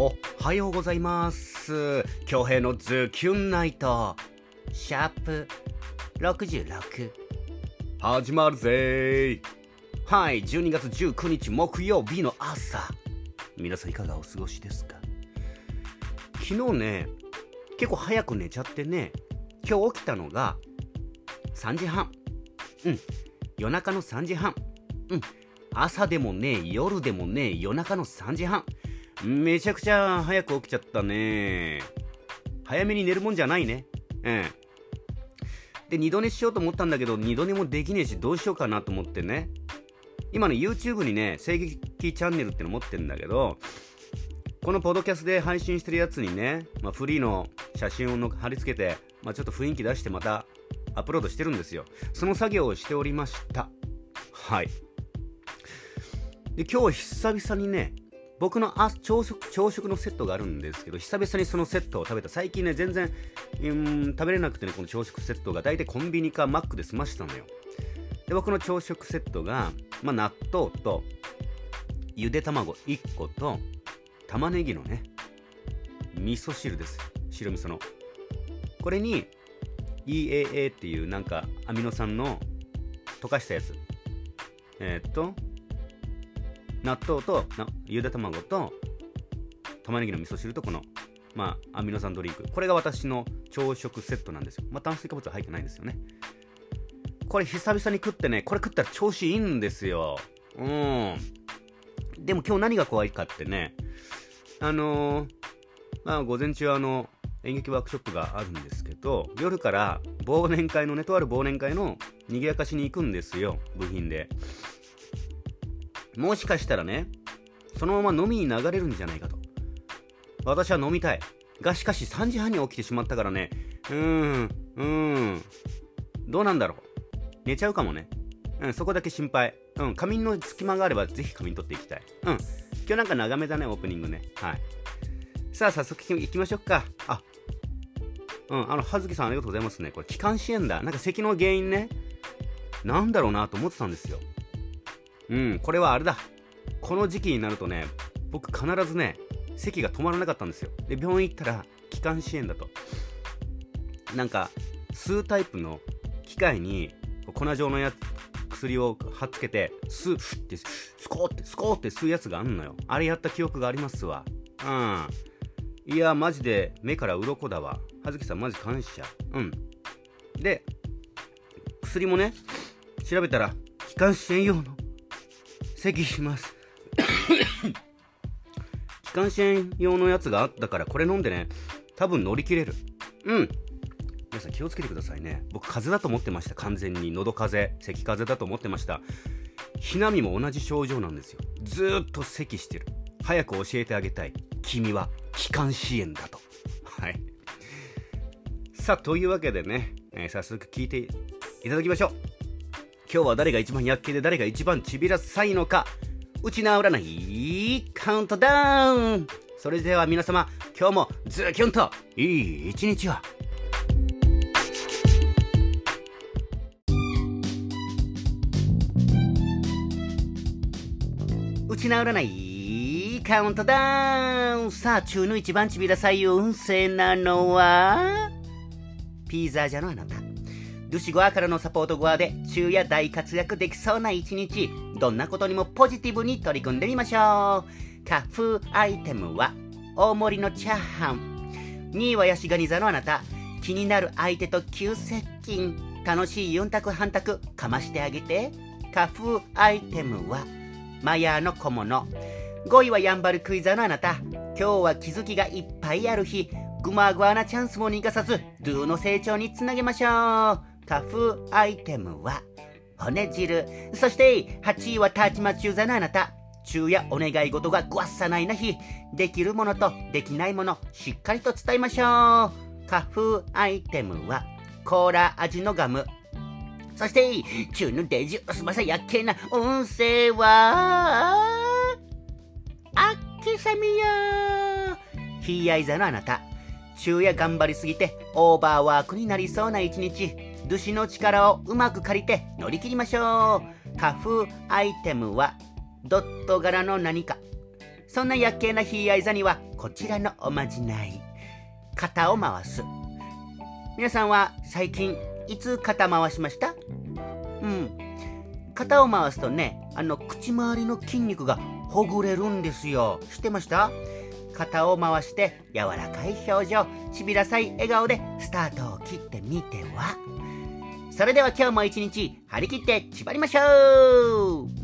おはようございます。京平のズキュンナイト。シャープ66始まるぜ。はい12月19日木曜日の朝。皆さんいかがお過ごしですか？昨日ね結構早く寝ちゃってね今日起きたのが3時半。うん。夜中の3時半。うん。朝でもね夜でもね夜中の3時半めちゃくちゃ早く起きちゃったね。早めに寝るもんじゃないね。うん。で二度寝しようと思ったんだけど二度寝もできねえしどうしようかなと思ってね。今ね YouTube にね声劇チャンネルっての持ってんだけどこのポドキャストで配信してるやつにね、まあ、フリーの写真をの貼り付けて、まあ、ちょっと雰囲気出してまたアップロードしてるんですよ。その作業をしておりました。はい。で今日久々にね僕の朝食朝食のセットがあるんですけど久々にそのセットを食べた。最近ね全然、うん、食べれなくてねこの朝食セットが。大体コンビニかマックで済ましたのよ。で僕の朝食セットが、まあ、納豆とゆで卵1個と玉ねぎのね味噌汁です。白味噌の。これに EAA っていうなんかアミノ酸の溶かしたやつ。えー、っと納豆とゆで卵と玉ねぎの味噌汁とこの、まあ、アミノ酸ドリンク。これが私の朝食セットなんですよ、まあ、炭水化物は入ってないんですよね。これ久々に食ってねこれ食ったら調子いいんですよ。うん。でも今日何が怖いかってねあのー、まあ午前中あの演劇ワークショップがあるんですけど夜から忘年会のねとある忘年会の賑やかしに行くんですよ。部品で。もしかしたらね、そのまま飲みに流れるんじゃないかと。私は飲みたい。が、しかし3時半に起きてしまったからね、うーん、うーん、どうなんだろう。寝ちゃうかもね。うん、そこだけ心配。うん、仮眠の隙間があればぜひ仮眠取っていきたい。うん、今日なんか長めだね、オープニングね。はい。さあ、早速行きましょうか。あ、うん、あの、葉月さんありがとうございますね。これ、気管支炎だ。なんか咳の原因ね。なんだろうなと思ってたんですよ。うん、これはあれだ。この時期になるとね、僕必ずね、咳が止まらなかったんですよ。で、病院行ったら、気管支炎だと。なんか、吸うタイプの機械に、粉状のや薬を貼っつけて、吸う、ふって、スコーって、スコーって吸うやつがあんのよ。あれやった記憶がありますわ。うん。いや、マジで目から鱗だわ。葉月さん、マジ感謝。うん。で、薬もね、調べたら、気管支炎用の咳します。気管支炎用のやつがあったからこれ飲んでね。多分乗り切れる。うん。皆さん気をつけてくださいね。僕風邪だと思ってました。完全に喉風邪。咳風邪だと思ってました。ひなみも同じ症状なんですよ。ずっと咳してる。早く教えてあげたい。君は気管支炎だと。はい。さあというわけでね、えー、早速聞いていただきましょう。今日は誰が一番躍起で誰が一番ちびらさいのかうちな占いカウントダウン。それでは皆様今日もズキュンといい一日を。うちな占いカウントダウン。さあ中の一番ちびらさい運勢なのは？ピーザージャのあなた。ドゥシゴアからのサポートゴアで昼夜大活躍できそうな一日。どんなことにもポジティブに取り組んでみましょう。カフアイテムは大盛りのチャーハン。2位はヤシガニ座のあなた気になる相手と急接近楽しい4択半択かましてあげて。カフアイテムはマヤーの小物。5位はヤンバルクイザーのあなた。今日は気づきがいっぱいある日。グマグアなチャンスも逃がさずドゥの成長につなげましょう。カフアイテムは骨汁。そして8位はタチマチューザのあなた。昼夜お願い事がごわっさないな日。できるものとできないものしっかりと伝えましょう。カフアイテムはコーラ味のガム。そして中のデジュすばさやっけな音声はあっけさみやひいあいざのあなた。昼夜頑張りすぎてオーバーワークになりそうな一日。ドゥシの力をうまく借りて乗り切りましょう。カフアイテムはドット柄の何か。そんなやっけなひいあい座にはこちらのおまじない。肩を回す。皆さんは最近いつ肩回しました？うん。肩を回すとねあの口周りの筋肉がほぐれるんですよ。知ってました？肩を回して柔らかい表情ちびらさい笑顔でスタートを切ってみては？それでは今日も一日張り切って縛りましょう。